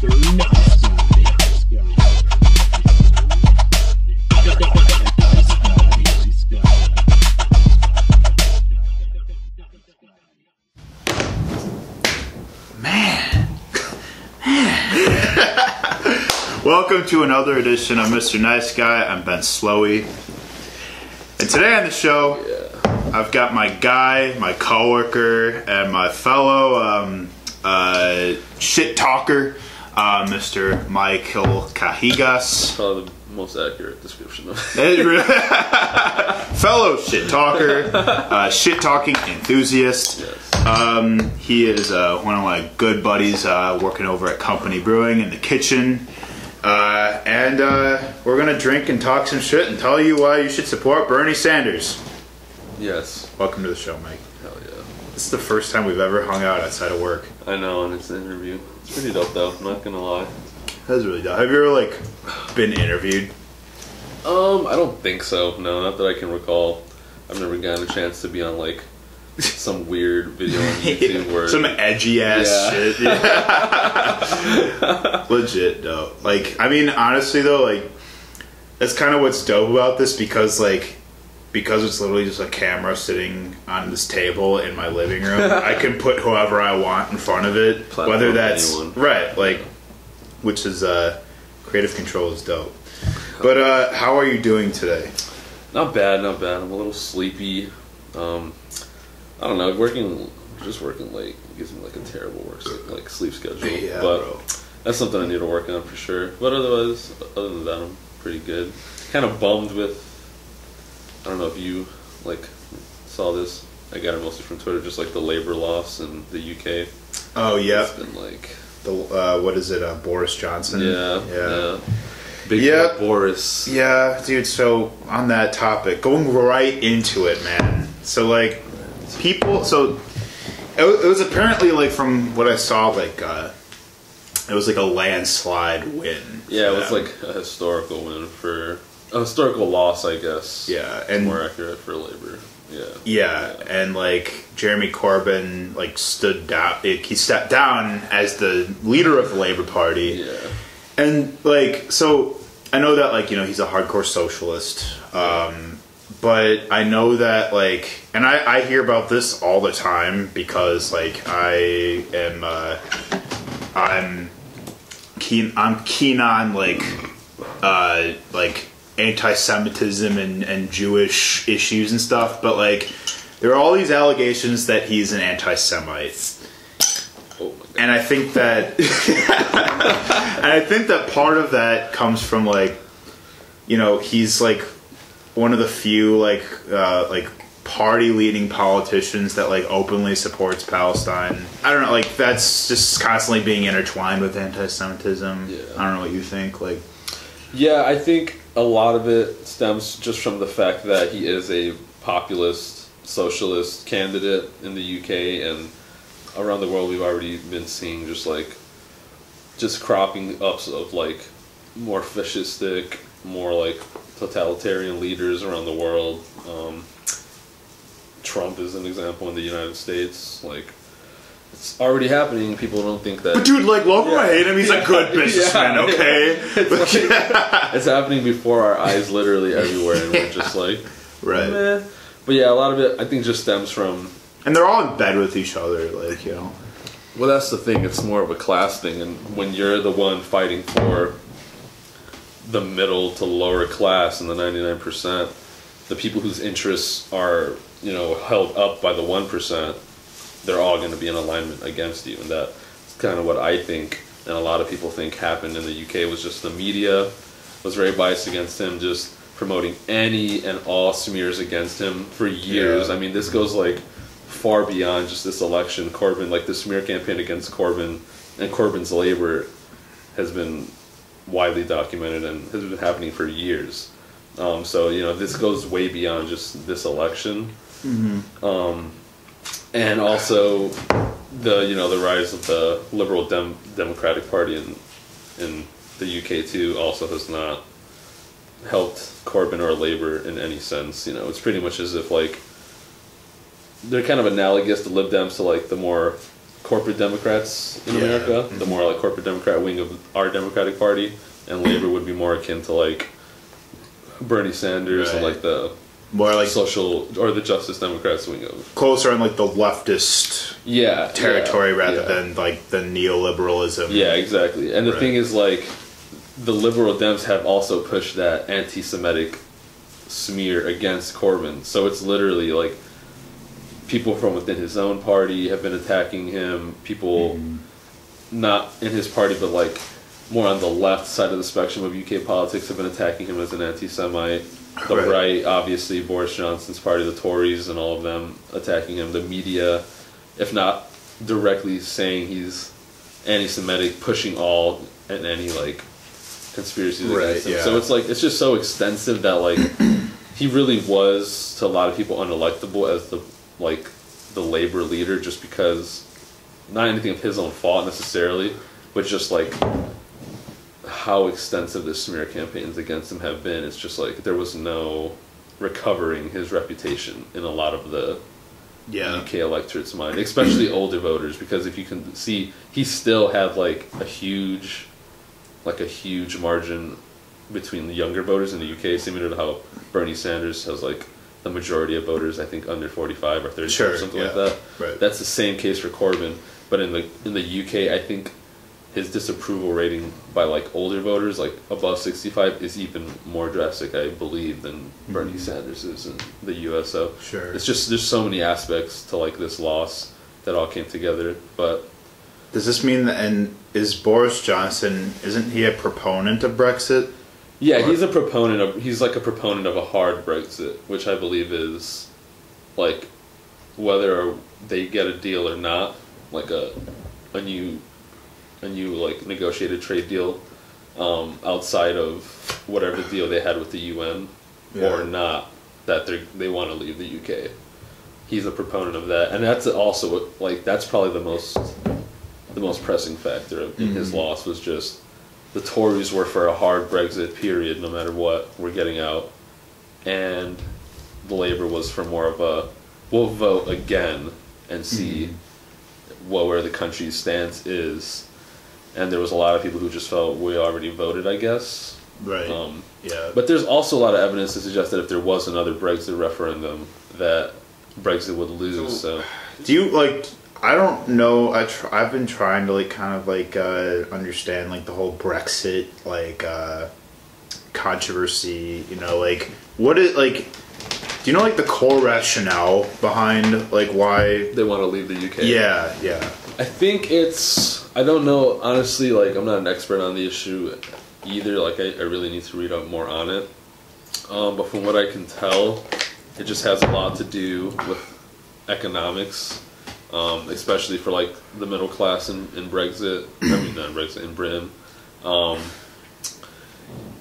Welcome to another edition of Mr. Nice Guy. I'm Ben Slowey. And today on the show, I've got my guy, my coworker, and my fellow um, uh, shit talker, uh, Mr. Michael Cahigas. Probably the most accurate description of fellow shit talker, uh, shit talking enthusiast. Yes. Um, he is uh, one of my good buddies uh, working over at Company Brewing in the kitchen. Uh, and uh, we're going to drink and talk some shit and tell you why you should support Bernie Sanders. Yes. Welcome to the show, Mike. Hell yeah. This is the first time we've ever hung out outside of work. I know, and it's an interview. It's pretty dope though, I'm not gonna lie. That's really dope. Have you ever, like, been interviewed? Um, I don't think so. No, not that I can recall. I've never gotten a chance to be on like some weird video on YouTube where Some edgy ass Yeah. shit. Yeah. Legit though. Like, I mean, honestly though, like, that's kind of what's dope about this because, like, because it's literally just a camera sitting on this table in my living room, I can put whoever I want in front of it, Platform whether that's anyone. right, like, which is uh, creative control is dope. But uh, how are you doing today? not bad, not bad. I'm a little sleepy. Um, I don't know, working just working late gives me like a terrible work like sleep schedule. Yeah, but bro. that's something I need to work on for sure. But otherwise, other than that, I'm pretty good. Kind of bummed with. I don't know if you like saw this. I got it mostly from Twitter, just like the labor loss in the UK. Oh yeah, It's been like, the uh, what is it? Uh, Boris Johnson. yeah, yeah. yeah. Big. Boris. Yeah, dude. So on that topic, going right into it, man. So like, people. So it was, it was apparently like from what I saw, like uh, it was like a landslide win. Yeah, it was them. like a historical win for a historical loss, I guess. yeah, and more accurate for labor. Yeah. yeah, and like Jeremy Corbyn like stood down. Like, he stepped down as the leader of the Labour Party. Yeah. And like, so I know that like you know he's a hardcore socialist, um, but I know that like, and I, I hear about this all the time because like I am uh, I'm keen I'm keen on like uh, like anti-Semitism and, and Jewish issues and stuff, but like there are all these allegations that he's an anti-Semite. And I think that, and I think that part of that comes from like, you know, he's like one of the few like uh, like party leading politicians that like openly supports Palestine. I don't know, like that's just constantly being intertwined with anti-Semitism. Yeah. I don't know what you think. Like, Yeah, I think a lot of it stems just from the fact that he is a populist socialist candidate in the UK and around the world we've already been seeing just like just cropping ups of like more fascistic, more like totalitarian leaders around the world. Um, Trump is an example in the United States. Like it's already happening. People don't think that but dude, like, him or hate him, he's a good Yeah. businessman. Yeah. Okay, it's happening before our eyes, literally everywhere, and we're just like, right. meh. But yeah, a lot of it I think just stems from. And they're all in bed with each other, like you know. Well, that's the thing. It's more of a class thing, and when you're the one fighting for the middle to lower class and the ninety nine percent, the people whose interests are you know held up by the one percent, they're all going to be in alignment against you, and that's kind of what I think, and a lot of people think happened in the UK was just the media was very biased against him, just promoting any and all smears against him for years. Yeah. I mean, this goes like far beyond just this election. Corbyn, like the smear campaign against Corbyn and Corbyn's labor, has been widely documented and has been happening for years. Um, so you know, this goes way beyond just this election. Um, and also the you know the rise of the liberal dem- democratic party in in the UK too also has not helped Corbyn or Labour in any sense. You know, it's pretty much as if like they're kind of analogous to Lib Dems to like the more corporate Democrats in Yeah. America, the mm-hmm. more like corporate Democrat wing of our Democratic Party, and Labor would be more akin to like Bernie Sanders and like the More like social or the Justice Democrats wing of closer on like the leftist yeah territory yeah, rather yeah. than like the neoliberalism. yeah exactly. And the Right. thing is like the liberal Dems have also pushed that anti-Semitic smear against Corbyn, so it's literally like people from within his own party have been attacking him. People mm-hmm. not in his party, but like more on the left side of the spectrum of UK politics have been attacking him as an anti-Semite. The Right. right, obviously, Boris Johnson's party, the Tories, and all of them attacking him. The media, if not directly saying he's anti-Semitic, pushing all and any like conspiracies Right, against him. yeah. So it's like it's just so extensive that like he really was to a lot of people unelectable as the like the labor leader just because not anything of his own fault necessarily, but just like how extensive the smear campaigns against him have been. It's just like there was no recovering his reputation in a lot of the Yeah. UK electorate's mind, especially older voters, because if you can see, he still had like a huge, like a huge margin between the younger voters in the UK, similar to how Bernie Sanders has like the majority of voters, I think under forty five or thirty Sure, or something like that. right. That's the same case for Corbyn, but in the in the UK, I think his disapproval rating by like older voters, like above sixty five, is even more drastic, I believe, than Bernie Sanders is in the US. So Mm-hmm. Sure. it's just there's so many aspects to like this loss that all came together. But Does this mean that and is Boris Johnson isn't he a proponent of Brexit? yeah, he's a proponent of he's like a proponent of a hard Brexit, which I believe is like whether they get a deal or not, like a a new a you like negotiated trade deal um, outside of whatever deal they had with the UN Yeah. or not that they they want to leave the UK. He's a proponent of that, and that's also like that's probably the most the most pressing factor in his loss was just the Tories were for a hard Brexit period, no matter what we're getting out, and the Labour was for more of a we'll vote again and see what where the country's stance is. And there was a lot of people who just felt we already voted, I guess. Right. Um, yeah. but there's also a lot of evidence to suggest that if there was another Brexit referendum, that Brexit would lose. So, Do you like? I don't know. I tr- I've been trying to like kind of like uh, understand like the whole Brexit like uh, controversy. You know, like what it like. Do you know like the core rationale behind like why? they want to leave the UK. Yeah, yeah. I think it's. I don't know. Honestly, like I'm not an expert on the issue either. Like I, I really need to read up more on it. Um, but from what I can tell, it just has a lot to do with economics, um, especially for like the middle class in, in Brexit. I mean, not Brexit in Britain. Um,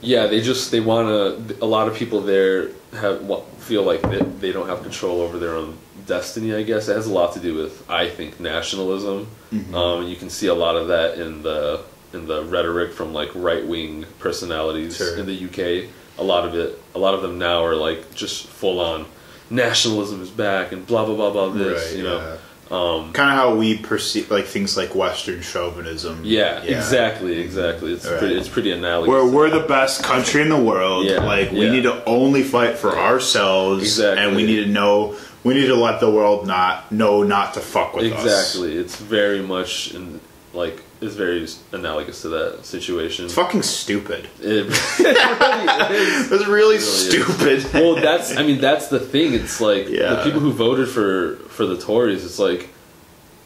yeah, they just they want to. A lot of people there have feel like they, they don't have control over their own destiny. I guess it has a lot to do with I think nationalism. Um, you can see a lot of that in the in the rhetoric from like right wing personalities Sure. in the UK. A lot of it, a lot of them now are like just full on nationalism is back and blah blah blah blah this. right. you know, um, kind of how we perceive like things like Western chauvinism. yeah, exactly, exactly. It's Right. pretty, it's pretty analogous. Where we're the best country in the world. Yeah, like we yeah. need to only fight for ourselves, Exactly. and we need to know. We need to let the world not know not to fuck with us. Exactly. It's very much in like it's very analogous to that situation. It's fucking stupid. It, it really is. That's really is. stupid. Well, that's I mean that's the thing. It's like Yeah. the people who voted for for the Tories. It's like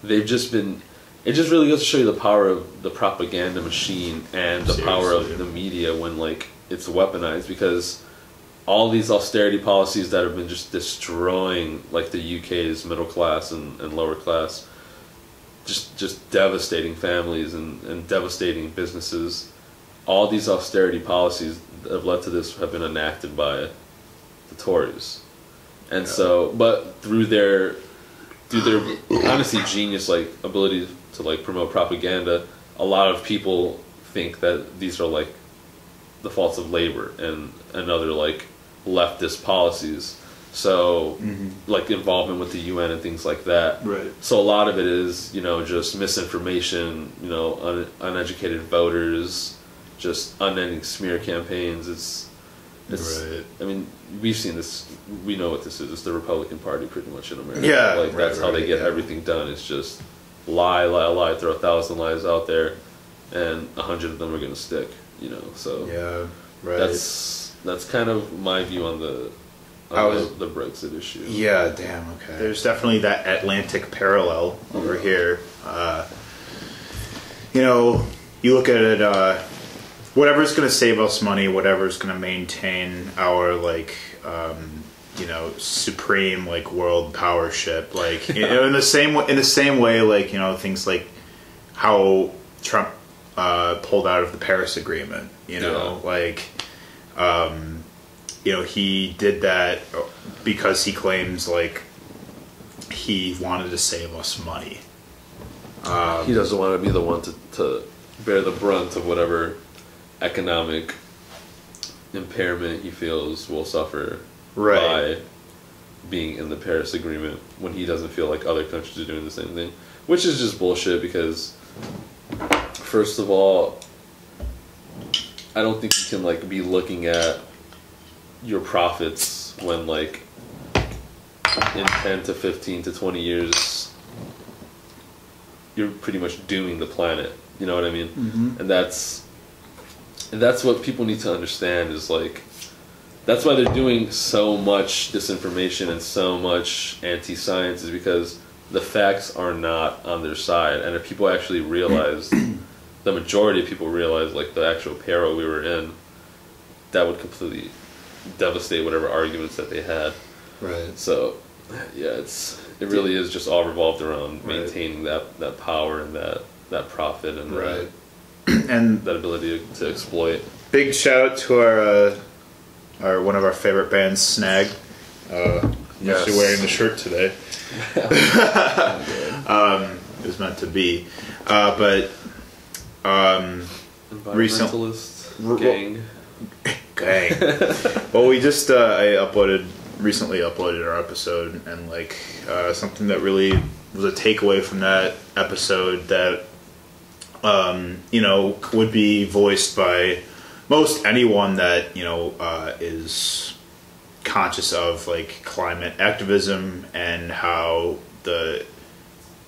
they've just been. It just really goes to show you the power of the propaganda machine and the power of the media when like it's weaponized because all these austerity policies that have been just destroying like the UK's middle class and, and lower class just just devastating families and, and devastating businesses. All these austerity policies that have led to this have been enacted by the Tories, and so but through their through their honestly genius like ability to like promote propaganda, a lot of people think that these are like the faults of labor and and other like leftist policies So, mm-hmm. like involvement with the UN and things like that. Right. So a lot of it is, you know, just misinformation. You know, un- uneducated voters, just unending smear campaigns. It's, it's. Right. I mean, we've seen this. We know what this is. It's the Republican Party, pretty much in America. Yeah, like right, that's how they get yeah. everything done. It's just lie, lie, lie. Throw a thousand lies out there, and a hundred of them are gonna stick. You know, so Yeah. Right. that's that's kind of my view on the on I was- the, the Brexit issue. Yeah, damn, okay. There's definitely that Atlantic parallel over here. Uh, you know, you look at it, uh, whatever's going to save us money, whatever's going to maintain our, like, um, you know, supreme, like, world power ship. Like, you know, in the same way, in the same way, like, you know, things like how Trump uh, pulled out of the Paris Agreement, you know, Yeah. like, um, you know, he did that because he claims like he wanted to save us money. he doesn't want to be the one to, to bear the brunt of whatever economic impairment he feels will suffer Right. by being in the Paris Agreement when he doesn't feel like other countries are doing the same thing, which is just bullshit because first of all, I don't think you can like be looking at your profits when like in 10 to 15 to 20 years you're pretty much dooming the planet. You know what i mean? Mm-hmm. And that's and that's what people need to understand is like that's why they're doing so much disinformation and so much anti-science is because the facts are not on their side. And if people actually realize the majority of people realize like the actual peril we were in that would completely devastate whatever arguments that they had Right. so yeah it's it really is just all revolved around Right. maintaining that that power and that that profit and Right. that, And that ability to, to exploit big shout out to our uh, our one of our favorite bands, Snag. Uh, I'm Yes. actually wearing the shirt today. um, it was meant to be, uh, but um, Recent- environmentalist R- gang Gang. well, we just uh, I uploaded recently uploaded our episode, and like uh, something that really was a takeaway from that episode that um, you know would be voiced by most anyone that you know uh, is conscious of like climate activism and how the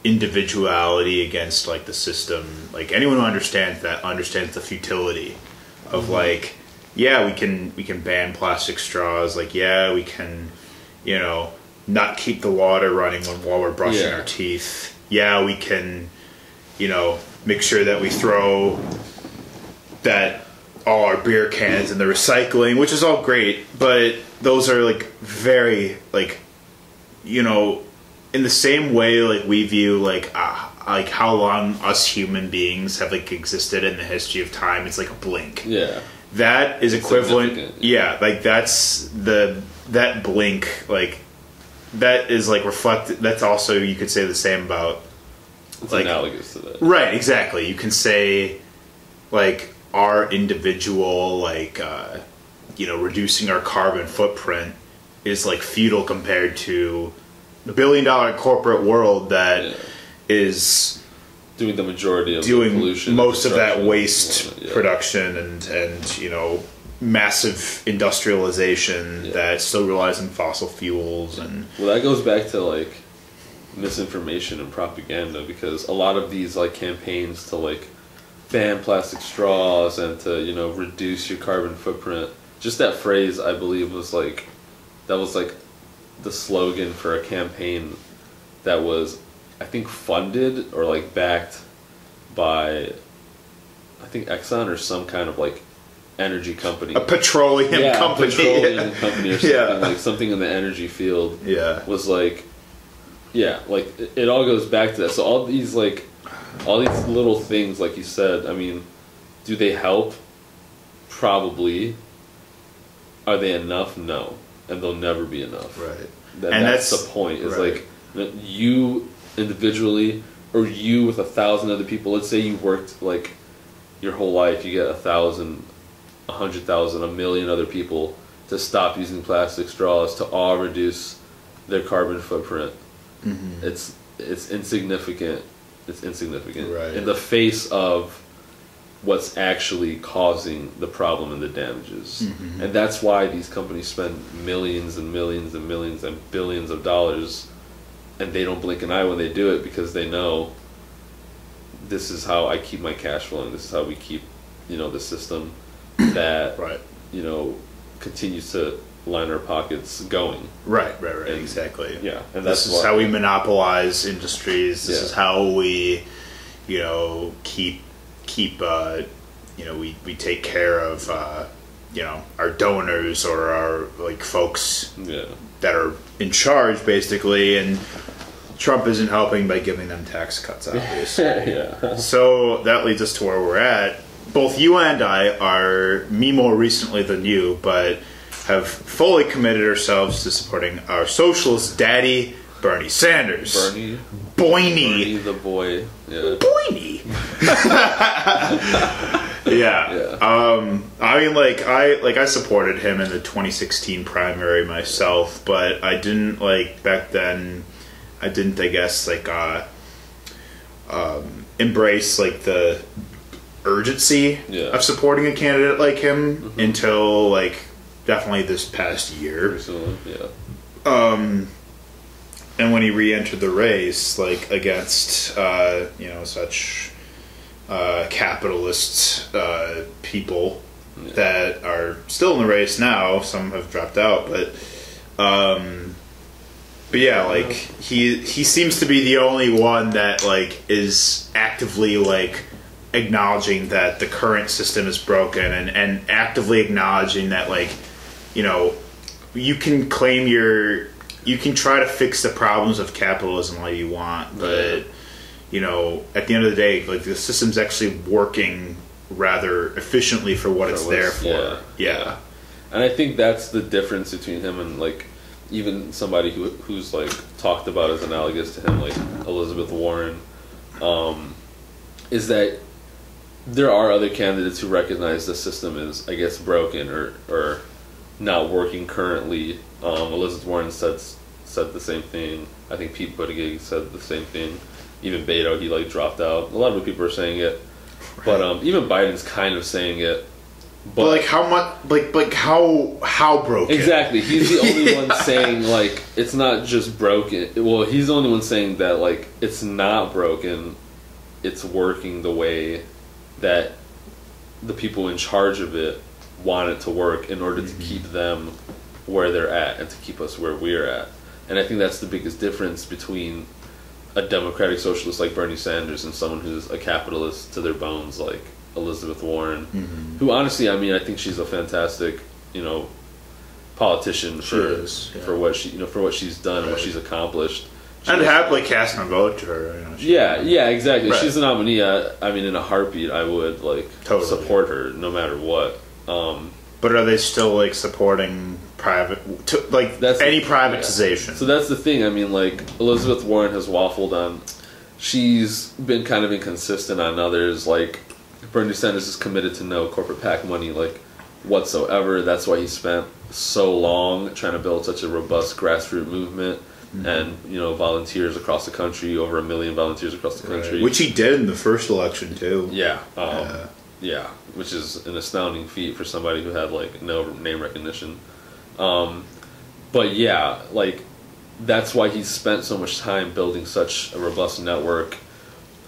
individuality against like the system. Like anyone who understands that understands the futility of mm-hmm. like yeah we can we can ban plastic straws. Like yeah we can you know not keep the water running when, while we're brushing Yeah. our teeth. Yeah we can you know make sure that we throw that all our beer cans in the recycling which is all great but those are like very like you know in the same way like we view like uh, like how long us human beings have like existed in the history of time it's like a blink. Yeah. That is equivalent yeah. Like that's the that blink like that is like reflected that's also you could say the same about it's Like- analogous to that. Right, exactly. You can say like our individual like uh you know, reducing our carbon footprint is like futile compared to billion dollar corporate world that Yeah. is doing the majority of the doing pollution most of that waste Yeah. production and and you know massive industrialization Yeah. that still relies on fossil fuels and Well, that goes back to like misinformation and propaganda because a lot of these like campaigns to like ban plastic straws and to you know reduce your carbon footprint. Just that phrase, I believe, was like that was like the slogan for a campaign that was, I think, funded or like backed by, I think Exxon or some kind of like energy company. a petroleum yeah, company. petroleum company or something Yeah. like something in the energy field yeah. was like yeah like it, it all goes back to that so all these like all these little things like you said i mean do they help probably are they enough no and they'll never be enough Right. That- And that's, that's- the point is right. like that you individually or you with a thousand other people let's say you worked like your whole life you get a thousand a hundred thousand a million other people to stop using plastic straws to all reduce their carbon footprint. Mm-hmm. It's it's insignificant. It's insignificant Right. in the face of what's actually causing the problem and the damages. Mm-hmm. And that's why these companies spend millions and millions and millions and billions of dollars and they don't blink an eye when they do it because they know this is how I keep my cash flowing. This is how we keep, you know, the system that Right. you know continues to line our pockets going. Right, right, right. And- exactly. Yeah, and this is why- how we monopolize industries. This Yeah. is how we, you know, keep keep. Uh, you know, we we take care of. Uh, you know, our donors or our like folks Yeah. that are in charge, basically, and Trump isn't helping by giving them tax cuts, obviously. yeah. So that leads us to where we're at. Both you and I are, me more recently than you, but have fully committed ourselves to supporting our socialist daddy, Bernie Sanders. Bernie, Boiny. Bernie the boy. Yeah. yeah. Yeah. Um, I mean, like I like I supported him in the 2016 primary myself, but I didn't like back then. I didn't, I guess, like uh, um, embrace like the urgency Yeah. of supporting a candidate like him until like definitely this past year. Recently, yeah. Um, and when he re-entered the race, like against uh, you know such uh, capitalist uh, people Yeah. that are still in the race now. Some have dropped out, but um, but yeah, like he he seems to be the only one that like is actively like acknowledging that the current system is broken and and actively acknowledging that like you know you can claim your you can try to fix the problems of capitalism all you want but you know at the end of the day like the system's actually working rather efficiently for what it's there for yeah. yeah And I think that's the difference between him and like even somebody who who's like talked about as analogous to him, like Elizabeth Warren, um, is that there are other candidates who recognize the system is, I guess, broken or or not working currently. Um, Elizabeth Warren said said the same thing. I think Pete Buttigieg said the same thing. Even Beto, he like dropped out. A lot of people are saying it, but um, even Biden's kind of saying it. but like how much like like how how broken Exactly. He's the only Yeah. one saying like it's not just broken. Well, he's the only one saying that like it's not broken. It's working the way that the people in charge of it want it to work in order to keep them where they're at and to keep us where we're at. And I think that's the biggest difference between a democratic socialist like Bernie Sanders and someone who's a capitalist to their bones like Elizabeth Warren, who honestly, I mean, I think she's a fantastic, you know, politician She for is, yeah. for what she you know for what she's done and what she's accomplished. She I'd happily cast my vote to her. You know, she- yeah, yeah, exactly. Right. She's a nominee. I, I mean, in a heartbeat, I would like Totally. support her no matter what. Um, But are they still like supporting private, to, like That's any the- privatization? So that's the thing. I mean, like Elizabeth Warren has waffled on. She's been kind of inconsistent on others. Like Bernie Sanders is committed to no corporate PAC money, like whatsoever. That's why he spent so long trying to build such a robust grassroots movement, Mm-hmm. and you know, volunteers across the country, over a million volunteers across the country. Which he did in the first election too. yeah, um, Yeah. Which is an astounding feat for somebody who had like no name recognition. Um, but yeah, like that's why he's spent so much time building such a robust network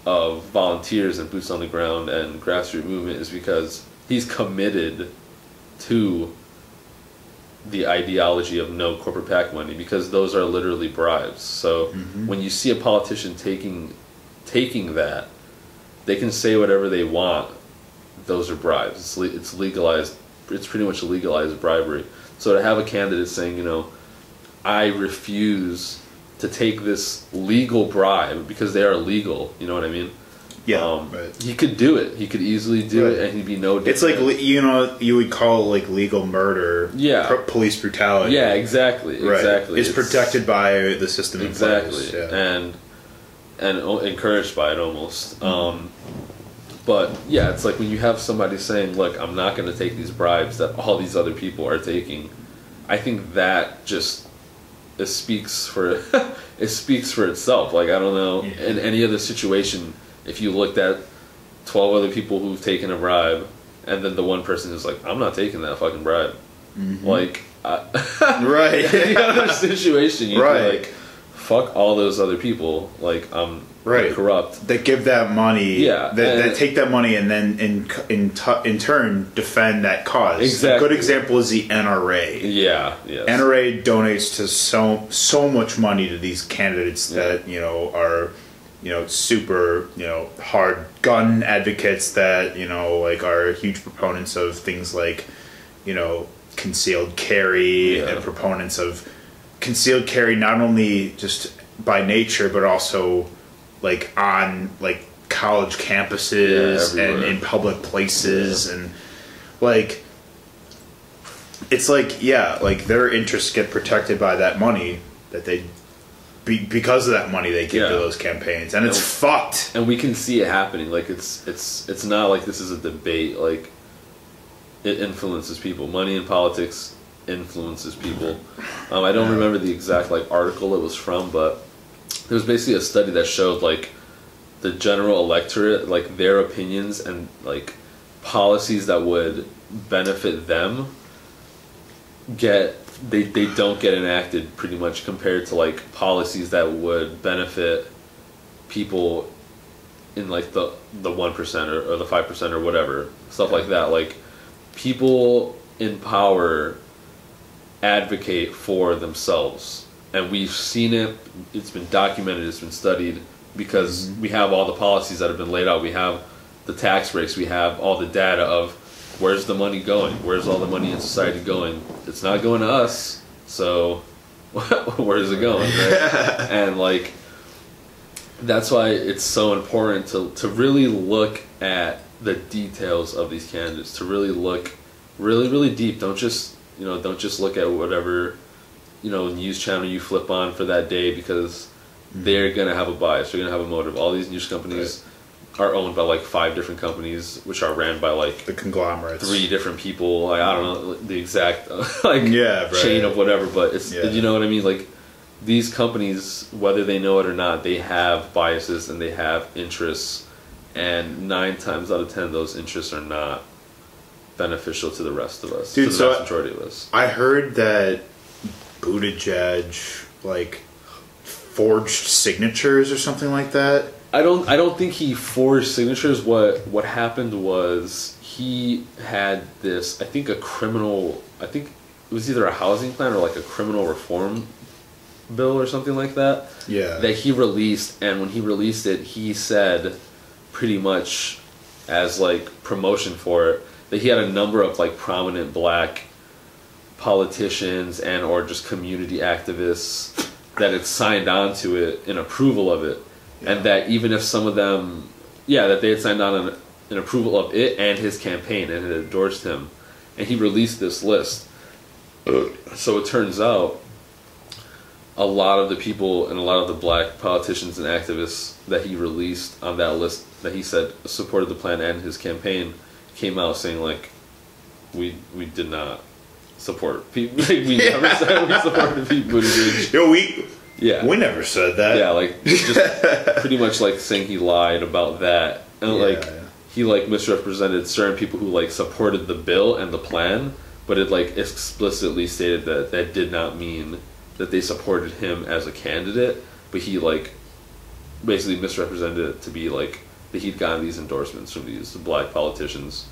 of volunteers and boots on the ground and grassroots movement is because he's committed to the ideology of no corporate PAC money because those are literally bribes. So when you see a politician taking taking that, they can say whatever they want. Those are bribes. It's, le- it's legalized. It's pretty much legalized bribery. So to have a candidate saying, you know, I refuse to take this legal bribe because they are legal. You know what I mean? Yeah, Um, right. He could do it. He could easily do Right. it, and he'd be no. It's like you know you would call it like legal murder. Yeah. police brutality. yeah, exactly, right. exactly. It's, protected by the system. in exactly, place, Yeah. and and o- encouraged by it almost. Mm-hmm. Um, but yeah, it's like when you have somebody saying, "Look, I'm not going to take these bribes that all these other people are taking," I think that just it speaks for it speaks for itself. Like I don't know Yeah. in any other situation, if you looked at twelve other people who've taken a bribe, and then the one person is like, I'm not taking that fucking bribe. Mm-hmm. Like I, Right. in the other situation, you'd Right. be like, fuck all those other people. Like I'm Right. corrupt. that give that money, Yeah, that, that take that money and then in in in turn defend that cause. Exactly. A good example is the NRA. Yeah. Yes. NRA donates to so so much money to these candidates Yeah. that you know are you know super you know hard gun advocates that you know like are huge proponents of things like you know concealed carry Yeah. and proponents of concealed carry not only just by nature but also like on like college campuses Yeah, and in public places and like it's like yeah like their interests get protected by that money that they be, because of that money they give to those campaigns and it's And- fucked and we can see it happening. Like it's it's it's not like this is a debate. Like it influences people. Money in politics influences people. Um, I don't remember the exact like article it was from, but there was basically a study that showed like the general electorate, like their opinions and like policies that would benefit them get they, they don't get enacted pretty much compared to like policies that would benefit people in like the the one percent or, or the five percent or whatever stuff like that like people in power advocate for themselves. And we've seen it it's been documented it's been studied because mm-hmm. we have all the policies that have been laid out. We have the tax breaks we have all the data of where's the money going where's all the money in society going? It's not going to us so where's it going right? and like that's why it's so important to, to really look at the details of these candidates to really look really really deep. Don't just you know don't just look at whatever you know news channel you flip on for that day because mm-hmm. they're gonna have a bias they're gonna have a motive. All these news companies are owned by like five different companies which are ran by like the conglomerates. three different people. Like i don't mm-hmm. know the exact like Yeah, right. chain of whatever but it's Yeah. you know what i mean? Like these companies whether they know it or not they have biases and they have interests and nine times out of ten those interests are not beneficial to the rest of us Dude, to the so vast I- majority of us I heard that Buttigieg like forged signatures or something like that. I don't. I don't think he forged signatures. What What happened was he had this. I think a criminal. I think it was either a housing plan or like a criminal reform bill or something like that. Yeah. That he released, and when he released it, he said, pretty much, as like promotion for it, that he had a number of like prominent black politicians and or just community activists that had signed on to it in approval of it. And that even if some of them yeah that they had signed on an approval of it and his campaign and had endorsed him and he released this list. So it turns out a lot of the people and a lot of the black politicians and activists that he released on that list that he said supported the plan and his campaign came out saying like we we did not support people we never said we supported Pete Buttigieg Yo, we yeah we never said that. yeah like just pretty much like saying he lied about that and Yeah, like yeah. he like misrepresented certain people who like supported the bill and the plan but it like explicitly stated that that did not mean that they supported him as a candidate but he like basically misrepresented it to be like that he'd gotten these endorsements from these black politicians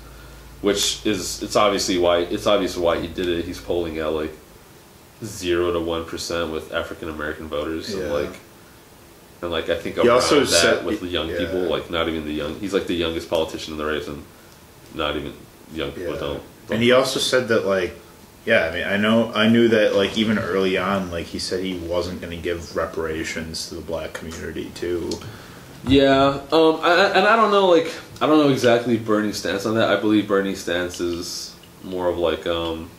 which is it's obviously why it's obvious why he did it he's polling at like zero to one percent with African American voters and like and like I think He also that said- with the young yeah. people like not even the young he's like the youngest politician in the race and not even young people Yeah. don't, And he also said that like yeah, I mean, I know, I knew that like even early on, like he said he wasn't going to give reparations to the black community too. Yeah, um, I, and I don't know, like, I don't know exactly Bernie's stance on that. I believe Bernie's stance is more of like, um,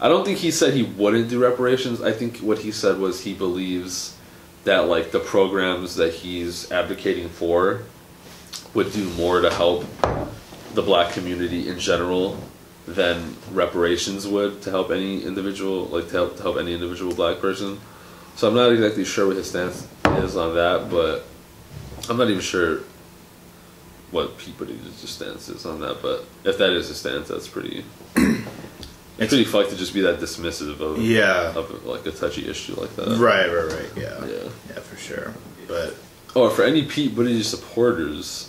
I don't think he said he wouldn't do reparations. I think what he said was he believes that like the programs that he's advocating for would do more to help the black community in general than reparations would to help any individual, like to help to help any individual black person. So I'm not exactly sure what his stance is on that, but I'm not even sure what Pete Buttigieg's stance is on that. But if that is a stance, that's pretty. It's pretty fucked to just be that dismissive of Yeah. of like a touchy issue like that. Right, right, right. Yeah. Yeah. Yeah, for sure. But Oh, for any Pete Buttigieg supporters,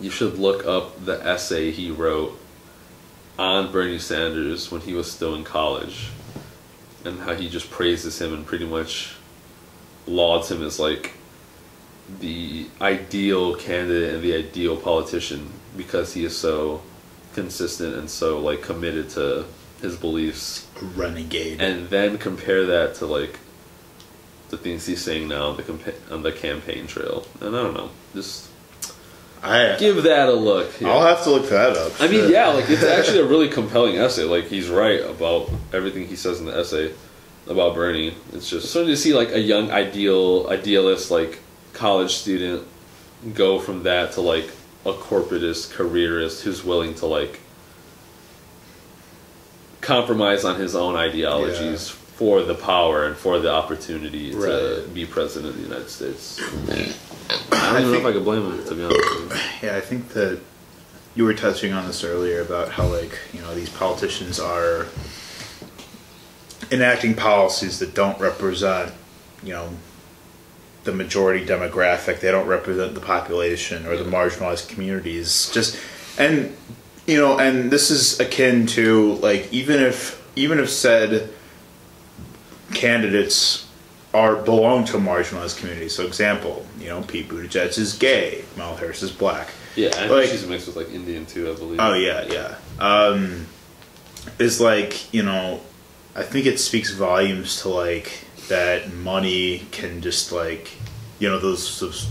you should look up the essay he wrote on Bernie Sanders when he was still in college, and how he just praises him and pretty much lauds him as like the ideal candidate and the ideal politician because he is so consistent and so like committed to his beliefs renegade. and then compare that to like the things he's saying now on the campa- on the campaign trail. And I don't know, just I give that a look. yeah. I'll have to look that up. I mean, yeah, like it's actually a really compelling essay. Like he's right about everything he says in the essay about Bernie. It's just starting to see like a young ideal idealist like college student go from that to like a corporatist careerist who's willing to like compromise on his own ideologies for the power and for the opportunity to be president of the United States. I I don't even know think- if I could blame him to be honest. Yeah, I think that you were touching on this earlier about how like you know these politicians are enacting policies that don't represent you know the majority demographic. They don't represent the population or the marginalized communities. Just and you know, and this is akin to like even if even if said candidates are belong to marginalized communities. So example, you know, Pete Buttigieg is gay, Kamala Harris is black. Yeah, I Like- she's mixed with like Indian too, I believe. Oh yeah, yeah. Um, is like you know, I think it speaks volumes to like that money can just like you know those, those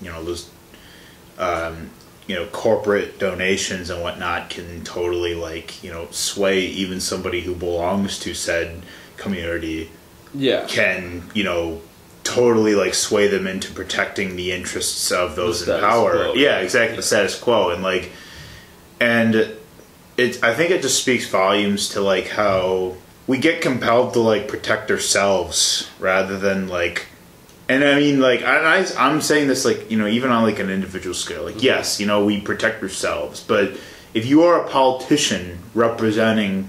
you know those um, you know corporate donations and whatnot can totally like you know sway even somebody who belongs to said community Yeah. can you know totally like sway them into protecting the interests of those in power quo. yeah exactly the status quo and like and it i think it just speaks volumes to like how we get compelled to like protect ourselves rather than like and i mean like I, I i'm saying this like you know even on like an individual scale like yes you know we protect ourselves but if you are a politician representing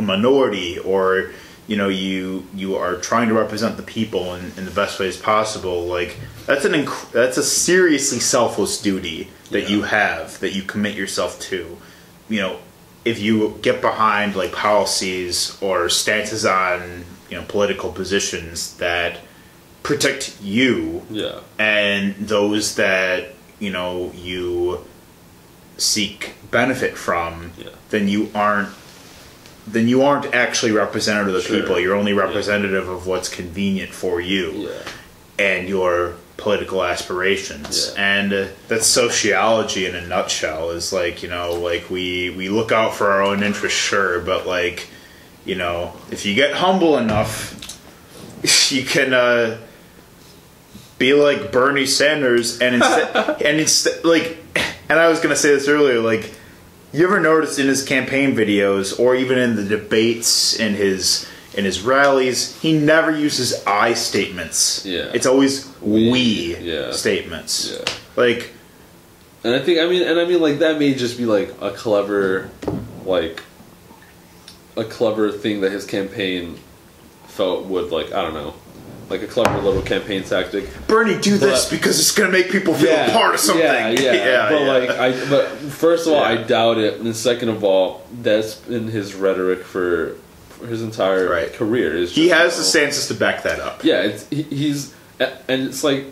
a minority or you know you you are trying to represent the people in, in the best ways possible like that's an inc- that's a seriously selfless duty that Yeah. you have that you commit yourself to you know if you get behind like policies or stances on you know political positions that protect you Yeah. and those that you know you seek benefit from Yeah. then you aren't then you aren't actually representative of the Sure. people you're only Yeah. representative of what's convenient for you Yeah. and your political aspirations Yeah. and uh, that's sociology in a nutshell is like you know like we we look out for our own interests sure but like you know if you get humble enough you can uh be like Bernie Sanders and instead and instead like and I was gonna say this earlier like you ever notice in his campaign videos or even in the debates in his in his rallies he never uses I statements Yeah. it's always We, we, yeah. statements Yeah. like And I think I mean and I mean like that may just be like a clever like a clever thing that his campaign felt would like I don't know. Like a clever little campaign tactic. Bernie do this because it's gonna make people feel a part of something Yeah, yeah. yeah but yeah. like I but first of all, I doubt it. And second of all, that's been his rhetoric for his entire Right. career. Is he has the stances to back that up Yeah, it's, he, he's and it's like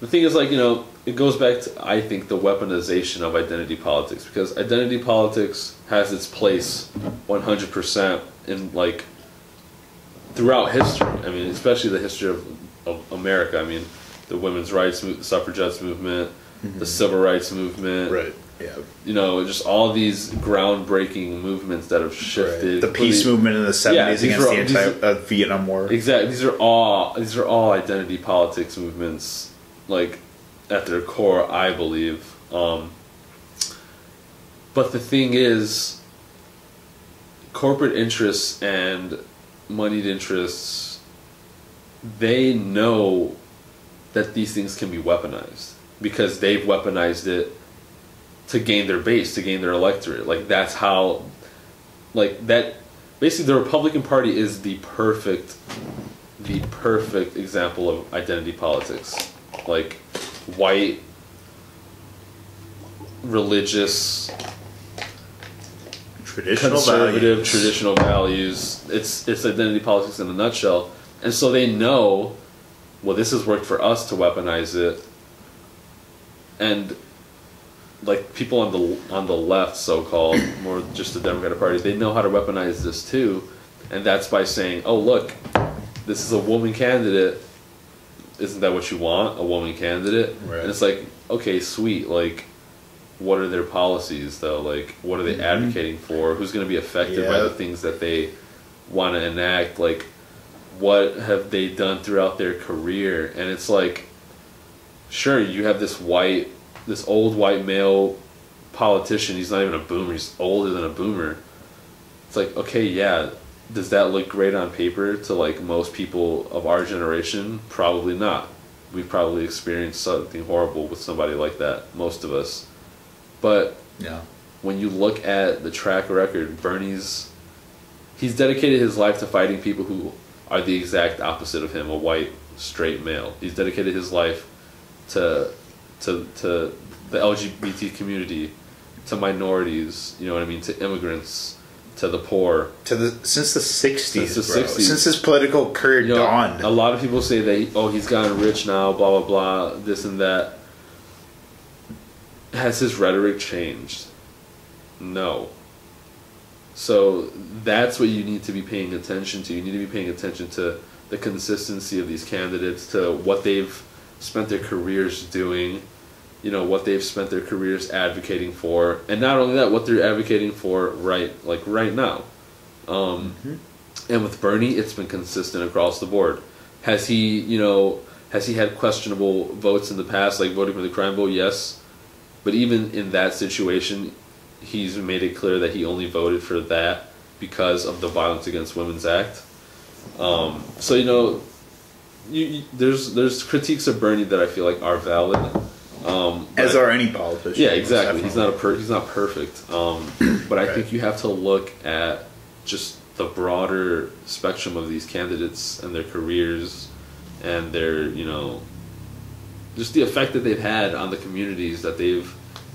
the thing is like you know it goes back to I think the weaponization of identity politics because identity politics has its place one hundred percent in like throughout history. I mean, especially the history of, of America. I mean, the women's rights, suffragettes movement, the mm-hmm. civil rights movement, right yeah you know, just all these groundbreaking movements that have shifted. the peace movement in the 70s Yeah, against all- the these anti uh, Vietnam War Exactly. These are all these are all identity politics movements, like at their core, I believe. Um, but the thing is, corporate interests and moneyed interests, they know that these things can be weaponized because they've weaponized it to gain their base, to gain their electorate. Like that's how, like that. Basically, the Republican Party is the perfect, the perfect example of identity politics. Like white, religious, Traditional conservative values. traditional values. It's it's identity politics in a nutshell. And so they know, well, this has worked for us to weaponize it. And like people on the on the left, so called, more just the Democratic Party, they know how to weaponize this too, and that's by saying, "Oh, look, this is a woman candidate. Isn't that what you want? A woman candidate?" Right. And it's like, okay, sweet, like what are their policies though? Like, what are they mm-hmm. advocating for? Who's going to be affected by the things that they want to enact? Like, what have they done throughout their career? And it's like, sure, you have this white, this old white male politician. He's not even a boomer. He's older than a boomer. It's like, okay, yeah. Does that look great on paper to like most people of our generation? Probably not. We've probably experienced something horrible with somebody like that, most of us. But Yeah. when you look at the track record, Bernie's he's dedicated his life to fighting people who are the exact opposite of him, a white straight male. He's dedicated his life to to to the LGBT community, to minorities, you know what I mean, to immigrants, to the poor. To the since the sixties, Since the bro. 60s. Since his political career You know, dawned. a lot of people say that he- oh he's gotten rich now, blah blah blah, this and that. Has his rhetoric changed? No. So that's what you need to be paying attention to. You need to be paying attention to the consistency of these candidates, to what they've spent their careers doing, you know, what they've spent their careers advocating for, and not only that, what they're advocating for right like right now. Um, and with Bernie, it's been consistent across the board. Has he, you know, has he had questionable votes in the past, like voting for the crime bill? Yes, but even in that situation, he's made it clear that he only voted for that because of the Violence Against Women's Act. Um, so you know, you, you, there's there's critiques of Bernie that I feel like are valid. Um, as are any politician. yeah, exactly. He's not a per- he's not perfect. Um, but I Right. think you have to look at just the broader spectrum of these candidates and their careers and their you know just the effect that they've had on the communities that they've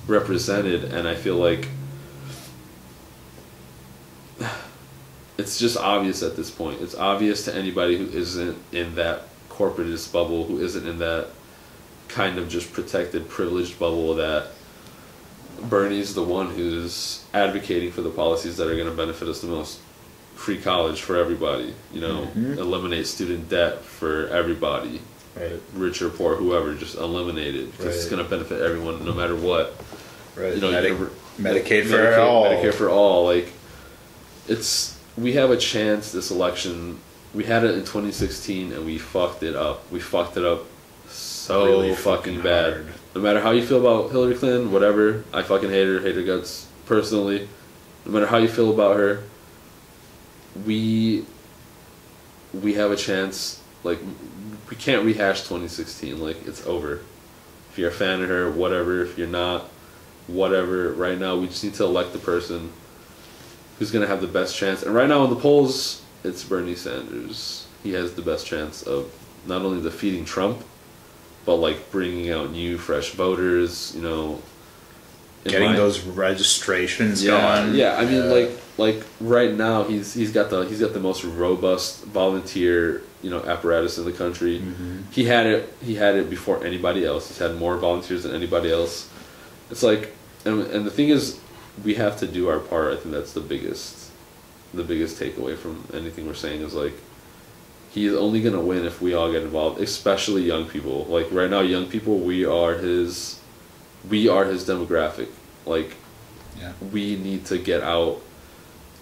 represented and I feel like it's just obvious at this point. It's obvious to anybody who isn't in that corporatist bubble, who isn't in that kind of just protected, privileged bubble that Bernie's the one who's advocating for the policies that are going to benefit us the most. Free college for everybody, you know, mm-hmm. eliminate student debt for everybody, Right. rich or poor, whoever, just eliminate it because it's going to benefit everyone no matter what Right. you know, Medi- univer- Medicaid for Medicaid, all. Medicare for all. Like, it's we have a chance this election. We had it in 2016 and we fucked it up. We fucked it up so Really fucking fucking bad. hard. No matter how you feel about Hillary Clinton, whatever, I fucking hate her, hate her guts personally. No matter how you feel about her, we we have a chance. Like, we can't rehash 2016. Like, it's over. If you're a fan of her, whatever. If you're not, whatever. Right now, we just need to elect the person who's going to have the best chance. And right now in the polls, it's Bernie Sanders. He has the best chance of not only defeating Trump, but like bringing out new, fresh voters. You know, Getting my- those registrations yeah, going. yeah. I mean, like like right now, he's he's got the he's got the most robust volunteer you know apparatus in the country. Mm-hmm. He had it he had it before anybody else. He's had more volunteers than anybody else. It's like, and and the thing is, we have to do our part. I think that's the biggest, the biggest takeaway from anything we're saying is like. He's only gonna win if we all get involved, especially young people. Like right now, young people, we are his, we are his demographic. Like Yeah. we need to get out.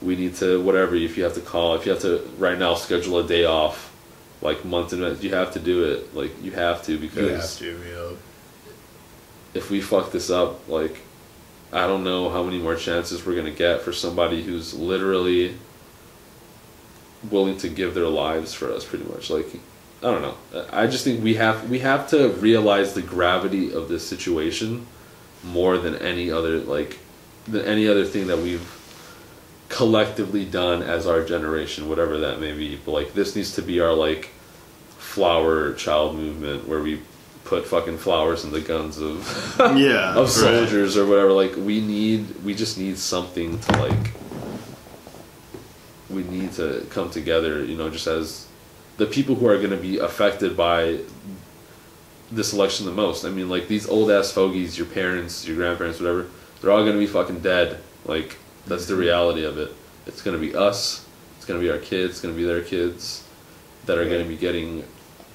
We need to whatever. If you have to call, if you have to right now schedule a day off, like month in advance, you have to do it. Like you have to You because have to, yeah. if we fuck this up, like I don't know how many more chances we're gonna get for somebody who's literally willing to give their lives for us, pretty much. Like, I don't know. I just think we have we have to realize the gravity of this situation more than any other like than any other thing that we've collectively done as our generation, whatever that may be. But like, this needs to be our like flower child movement where we put fucking flowers in the guns of yeah, of soldiers or whatever. Like we need, we just need something to like. We need to come together, you know, just as the people who are going to be affected by this election the most. I mean, like these old ass fogies, your parents, your grandparents, whatever, they're all going to be fucking dead. Like that's the mm-hmm. reality of it. It's going to be us. It's going to be our kids. It's going to be their kids that are going to be getting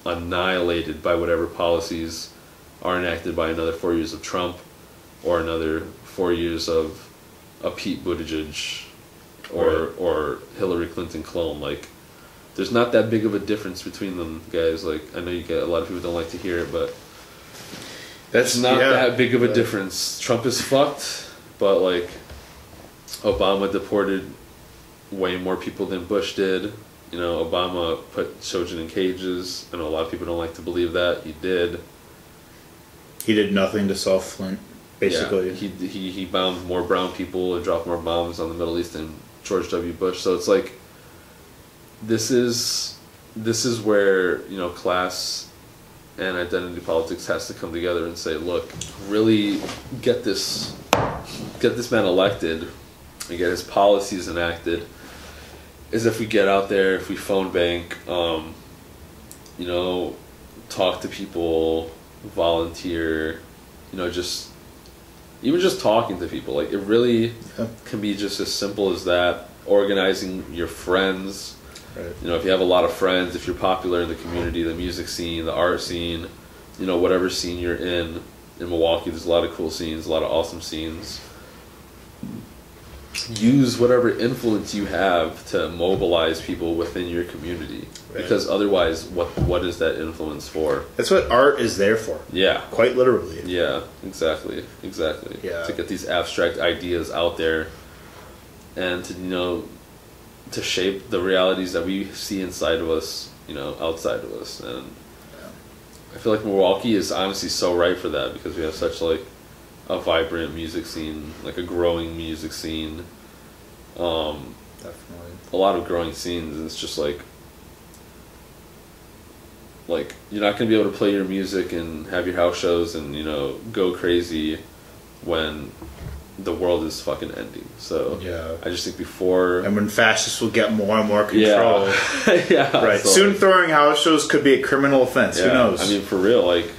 annihilated by whatever policies are enacted by another four years of Trump or another four years of a Pete Buttigieg or Right. or Hillary Clinton clone. Like, there's not that big of a difference between them, guys. Like, I know you get a lot of people don't like to hear it, but That's not yeah, that big of a difference. Trump is fucked, but like Obama deported way more people than Bush did. You know, Obama put children in cages. I know a lot of people don't like to believe that he did. He did nothing to solve Flint, basically. Yeah, he he he bombed more brown people and dropped more bombs on the Middle East than George W. Bush. So it's like this is this is where you know class and identity politics has to come together and say, look, really get this get this man elected and get his policies enacted. Is if we get out there, if we phone bank, um, you know, talk to people, volunteer, you know, just even just talking to people. Like it really Yeah. can be just as simple as that. Organizing your friends. Right. You know, if you have a lot of friends, if you're popular in the community, the music scene, the art scene, you know, whatever scene you're in. In Milwaukee, there's a lot of cool scenes, a lot of awesome scenes. Use whatever influence you have to mobilize people within your community, Right. because otherwise, what what is that influence for? That's what art is there for. Yeah, Quite literally. yeah, exactly, exactly. Yeah. To get these abstract ideas out there, and to you know, to shape the realities that we see inside of us, you know, outside of us, and I feel like Milwaukee is honestly so right for that because we have such like a vibrant music scene, like a growing music scene, um, Definitely. a lot of growing scenes, and it's just like. Like you're not gonna be able to play your music and have your house shows and you know go crazy when the world is fucking ending. So Yeah. I just think before And when fascists will get more and more control. yeah yeah Right. so, Soon throwing house shows could be a criminal offense. Who knows? I mean for real like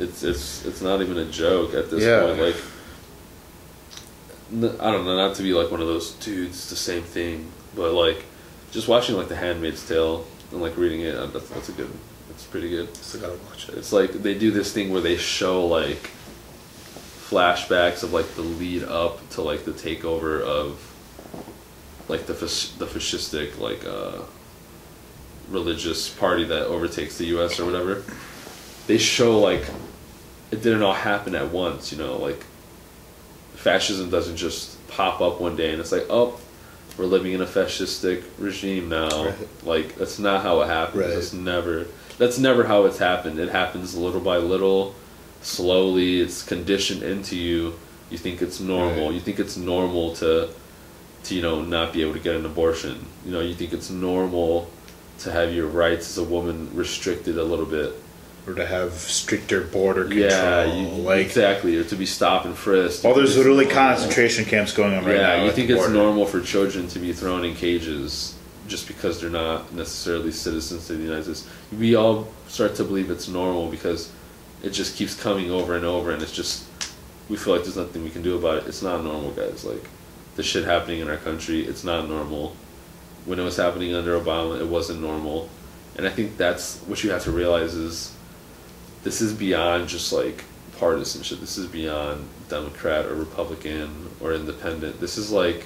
it's it's it's not even a joke at this Yeah. point like n- I don't know not to be like one of those dudes it's the same thing but like just watching like The Handmaid's Tale and like reading it uh, that's, that's a good that's pretty good Still gotta watch it. It's like they do this thing where they show like flashbacks of like the lead up to like the takeover of like the fas- the fascistic like uh, religious party that overtakes the U.S. or whatever. They show like it didn't all happen at once, you know, like fascism doesn't just pop up one day and it's like, oh, we're living in a fascistic regime now. Right. Like that's not how it happens. Right. It's never that's never how it's happened. It happens little by little, slowly. It's conditioned into you. You think it's normal. Right. You think it's normal to to you know not be able to get an abortion. You know, you think it's normal to have your rights as a woman restricted a little bit. Or to have stricter border control. Yeah, you, like exactly, or to be stopped and frisked. well, there's literally concentration camps going on right yeah, now. Yeah, you think it's normal for children to be thrown in cages just because they're not necessarily citizens of the United States. We all start to believe it's normal because it just keeps coming over and over, and it's just we feel like there's nothing we can do about it. It's not normal, guys. Like the shit happening in our country, it's not normal. When it was happening under Obama, it wasn't normal, and I think that's what you have to realize is this is beyond just like partisanship. This is beyond Democrat or Republican or independent. This is like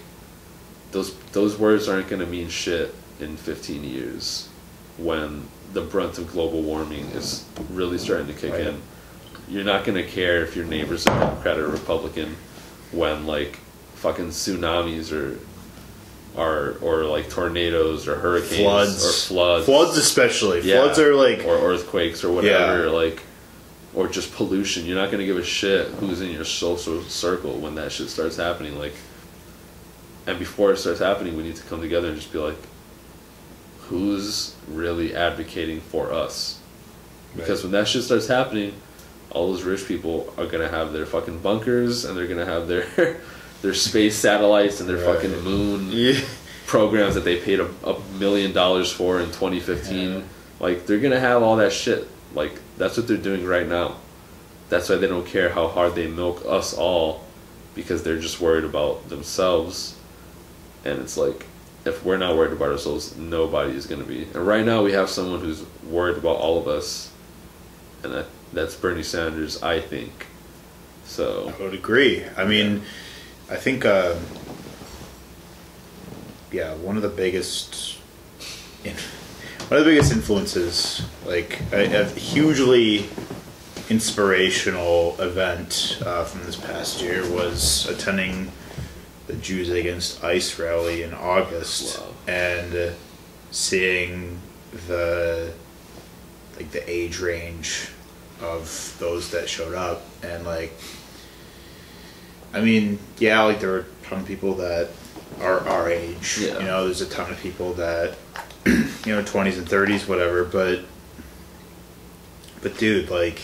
those those words aren't going to mean shit in 15 years when the brunt of global warming is really starting to kick Right. in. You're not going to care if your neighbor's a Democrat or Republican when like fucking tsunamis or or or like tornadoes or hurricanes floods or floods. floods. Especially. Yeah. floods are like or earthquakes or whatever Yeah. like or just pollution. You're not going to give a shit who's in your social circle when that shit starts happening like and before it starts happening we need to come together and just be like who's really advocating for us? Because when that shit starts happening all those rich people are going to have their fucking bunkers and they're going to have their their space satellites and their Right. fucking moon yeah, programs that they paid a, a million dollars for in 2015 Yeah. like they're gonna have all that shit. Like that's what they're doing right now. That's why they don't care how hard they milk us all because they're just worried about themselves. And it's like if we're not worried about ourselves nobody is gonna be. And right now we have someone who's worried about all of us. And that, that's bernie sanders i think. So I would agree. I mean, I think, uh, yeah, one of the biggest, one of the biggest influences, like a, a hugely inspirational event uh, from this past year was attending the Jews Against ICE rally in August Wow. and seeing the like the age range of those that showed up and like I mean, yeah, like there are a ton of people that are our age. Yeah. You know, there's a ton of people that you know, twenties and thirties, whatever, but but dude, like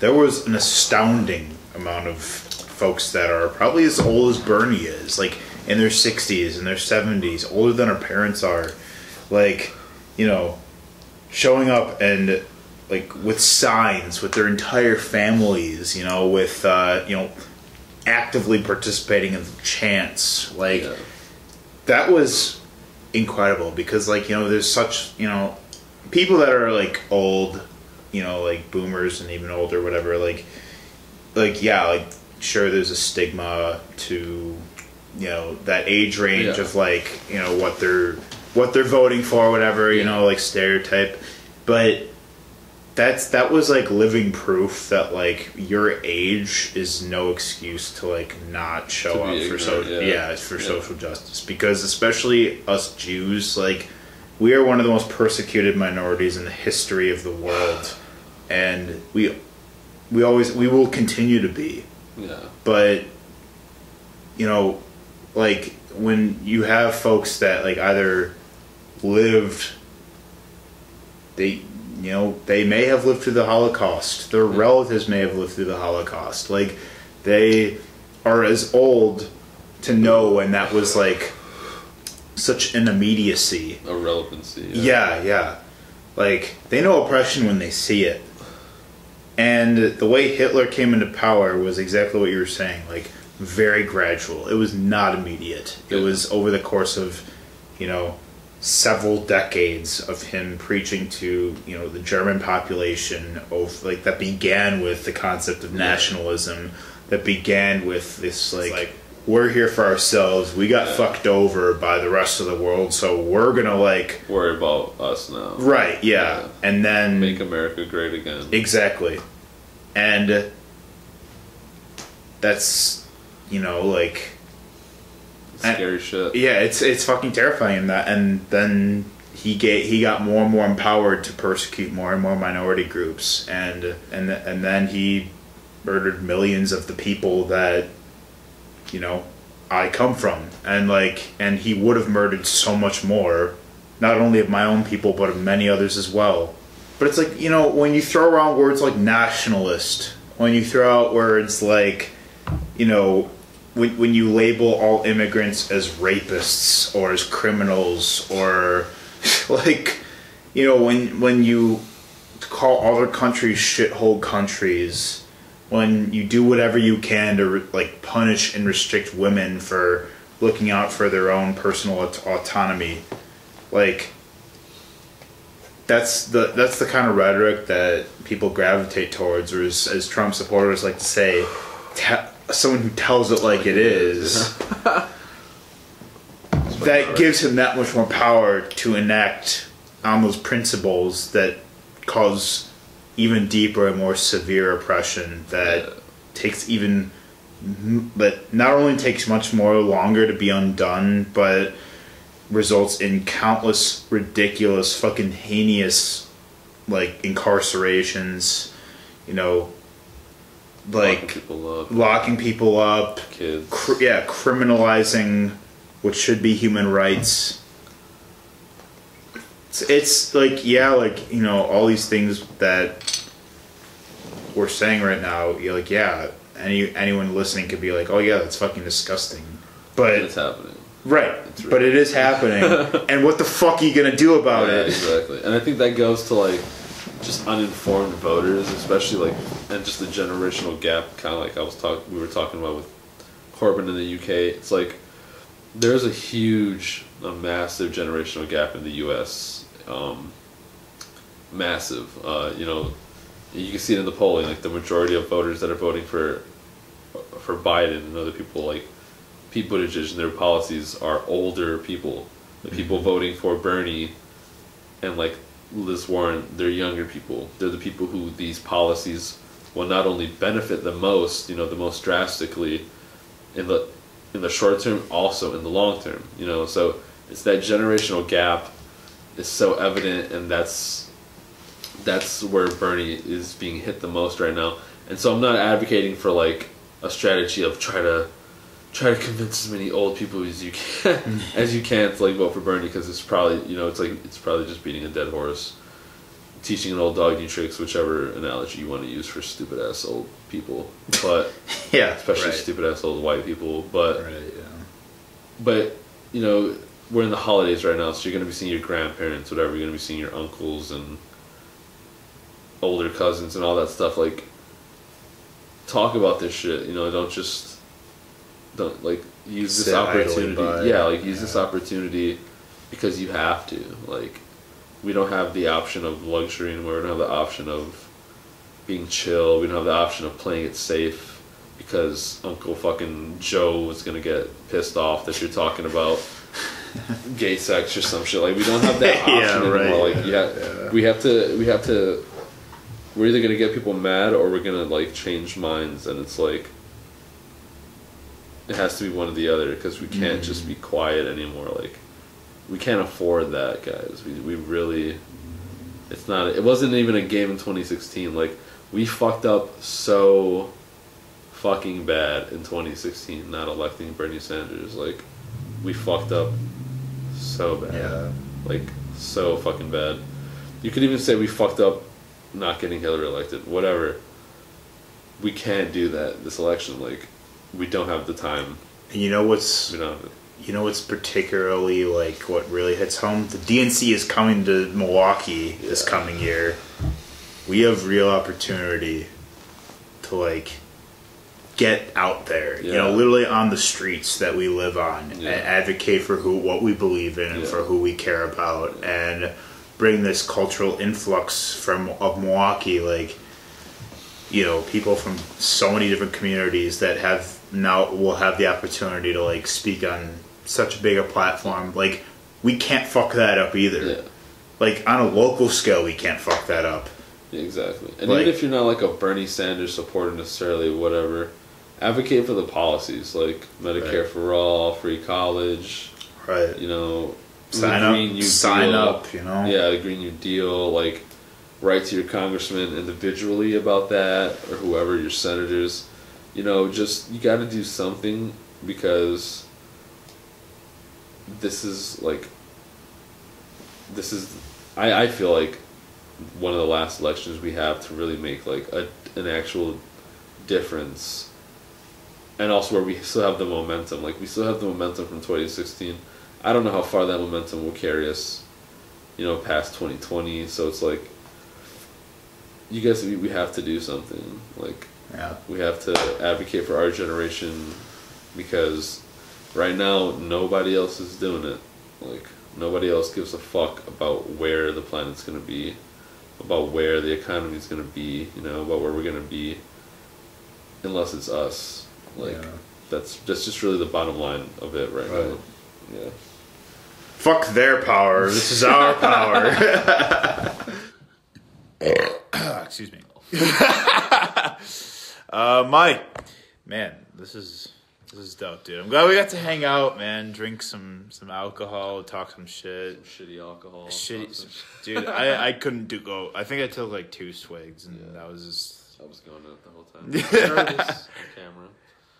there was an astounding amount of folks that are probably as old as Bernie is, like in their sixties and their seventies, older than our parents are, like, you know, showing up and like with signs with their entire families, you know, with uh, you know, actively participating in the chants, like yeah. that was incredible because like you know there's such you know people that are like old you know like boomers and even older whatever like like yeah like sure there's a stigma to you know that age range Yeah. of like you know what they're what they're voting for whatever you Yeah. know like stereotype but that's that was like living proof that like your age is no excuse to like not show up be for so ignorant, yeah, yeah. for Yeah. social justice because especially us Jews like we are one of the most persecuted minorities in the history of the world and we we always we will continue to be yeah but you know like when you have folks that like either lived they you know they may have lived through the holocaust their hmm. relatives may have lived through the holocaust like they are as old to know when that was like such an immediacy a relevancy yeah, yeah. Like they know oppression when they see it. And the way Hitler came into power was exactly what you were saying, like very gradual. It was not immediate. It Yeah. was over the course of, you know, several decades of him preaching to, you know, the German population of like that began with the concept of nationalism that began with this like, like we're here for ourselves. We got Yeah. fucked over by the rest of the world, so we're to like worry about us now Right, yeah. Yeah. And then make america great again exactly. And that's you know, like scary shit. yeah, it's it's fucking terrifying in that and then he get he got more and more empowered to persecute more and more minority groups and and and then he murdered millions of the people that you know I come from. And like and he would have murdered so much more not only of my own people but of many others as well. But it's like you know when you throw around words like nationalist when you throw out words like you know when, when you label all immigrants as rapists or as criminals or like you know when when you call other countries shithole countries when you do whatever you can to like punish and restrict women for looking out for their own personal aut- autonomy like that's the that's the kind of rhetoric that people gravitate towards or as, as Trump supporters like to say someone who tells it like it is that gives him that much more power to enact on those principles that cause even deeper and more severe oppression that Yeah. takes even that not only takes much more longer to be undone, but results in countless ridiculous, fucking heinous, like incarcerations. You know, like Locking people up, locking people up, kids. cr- yeah, criminalizing what should be human rights. It's, it's like yeah, like you know all these things that we're saying right now. You're like yeah, any anyone listening could be like, oh yeah, that's fucking disgusting. But it's happening. right, real. but it is happening, and what the fuck are you gonna do about Yeah, it? exactly. And I think that goes to like just uninformed voters, especially like, and just the generational gap, kind of like I was talking, we were talking about with Corbyn in the UK. It's like there's a huge, a massive generational gap in the U.S. Um, massive. Uh, you know, you can see it in the polling. Like the majority of voters that are voting for for Biden and other people like Pete Buttigieg and their policies are older people. The people voting for Bernie and like Liz Warren, they're younger people. They're the people who these policies will not only benefit the most, you know, the most drastically in the in the short term, also in the long term. You know, so it's that generational gap is so evident, and that's that's where Bernie is being hit the most right now. And so I'm not advocating for like a strategy of try to try to convince as many old people as you can as you can to like vote for Bernie because it's probably you know it's like it's probably just beating a dead horse, teaching an old dog new tricks, whichever analogy you want to use for stupid ass old people, but Yeah, especially right. stupid ass old white people. But Right, yeah. but you know we're in the holidays right now, so you're gonna be seeing your grandparents, whatever. You're gonna be seeing your uncles and older cousins and all that stuff. Like, talk about this shit. You know, don't just don't like use this Sit opportunity. Yeah, like use Yeah. this opportunity because you have to. Like, we don't have the option of luxury anymore. We don't have the option of being chill. We don't have the option of playing it safe because Uncle fucking Joe is gonna get pissed off that you're talking about gay sex or some shit. Like we don't have that option Yeah, right, anymore. Like yeah, yeah. we have to we have to we're either gonna get people mad or we're gonna like change minds and it's like it has to be one or the other because we can't Mm. just be quiet anymore. Like we can't afford that, guys. We we really it's not it wasn't even a game in 2016. Like we fucked up so fucking bad in 2016 not electing Bernie Sanders. Like we fucked up so bad. Yeah. Like so fucking bad. You could even say we fucked up not getting Hillary elected. Whatever. We can't do that this election. Like we don't have the time. And you know what's We don't have it. you know what's particularly like what really hits home? The DNC is coming to Milwaukee this coming year. We have real opportunity to like get out there. You know, literally on the streets that we live on Yeah. and advocate for who what we believe in and Yeah. for who we care about and bring this cultural influx from of Milwaukee like you know people from so many different communities that have now we'll have the opportunity to like speak on such a bigger platform like we can't fuck that up either Yeah. like on a local scale we can't fuck that up exactly. And Like- even if you're not like a Bernie Sanders supporter necessarily, whatever, advocate for the policies like Medicare Right. for all, free college, right you know, sign up Green New sign Deal. up you know Yeah, the Green New Deal, like write to your congressman individually about that or whoever your senators. You know, just you got to do something because this is like this is I I feel like one of the last elections we have to really make like a an actual difference. And also where we still have the momentum like we still have the momentum from 2016 i don't know how far that momentum will carry us you know past 2020 so it's like you guys we, we have to do something like yeah we have to advocate for our generation because right now nobody else is doing it. Like nobody else gives a fuck about where the planet's going to be about where the economy's going to be you know about where we're going to be unless it's us. Like Yeah. that's that's just really the bottom line of it right, Right. now yeah. Fuck their power. This is our power. Excuse me uh, Mike, Man, this is this is dope, dude. I'm glad we got to hang out, man. Drink some some alcohol, talk some shit. Shitty alcohol. Shitty, dude. I I couldn't do go. I think I took like two swigs, and Yeah. that was just. I was going out the whole time. Nervous camera.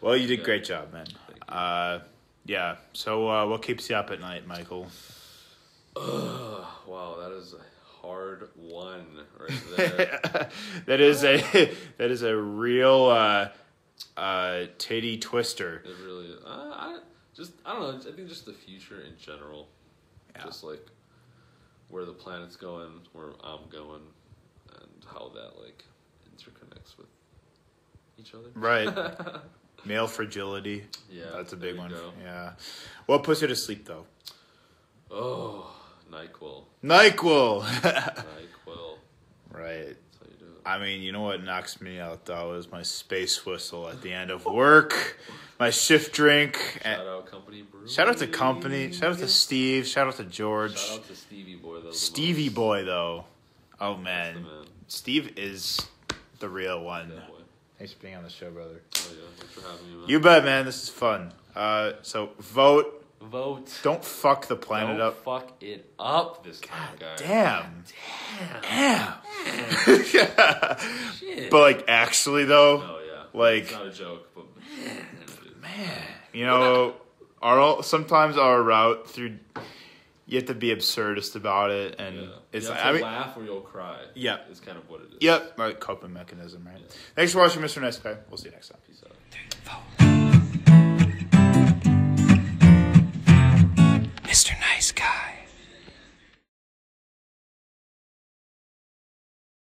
Well, you did Yeah. great job, man. Uh, yeah. So, uh, what keeps you up at night, Michael? Wow, that is a hard one right there. that is a that is a real uh, uh, titty twister. it really is. Uh, I just I don't know. I think just the future in general, Yeah. just like where the planet's going, where I'm going, and how that like interconnects with each other. Right. Male fragility. Yeah, That's a big one. go. Yeah. What puts you to sleep though? Oh, Nyquil. Nyquil. Nyquil. right. That's how you do it. I mean, you know what knocks me out though is my space whistle at the end of work, my shift drink. Shout and- out Company Brew. Shout out to company. Shout out to Steve. Shout out to George. Shout out to Stevie Boy. Though, Stevie boy though. Oh man. man. Steve is the real one. Thanks for being on the show, brother. Oh yeah, thanks for having me, man. You bet, man. This is fun. Uh, so vote. Vote. Don't fuck the planet Don't up. fuck it up this time, guys. Damn. Damn. Damn. Shit. but like, actually though, oh yeah. like- it's not a joke, but man, man, you know, our sometimes our route through, you have to be absurdist about it, and Yeah. it's you have like, to I mean, laugh or you'll cry. Yeah. is kind of what it is. yep, right, coping mechanism, right? Yeah. Thanks for watching, Mr. Nice Guy. We'll see you next time. Peace out. Vote.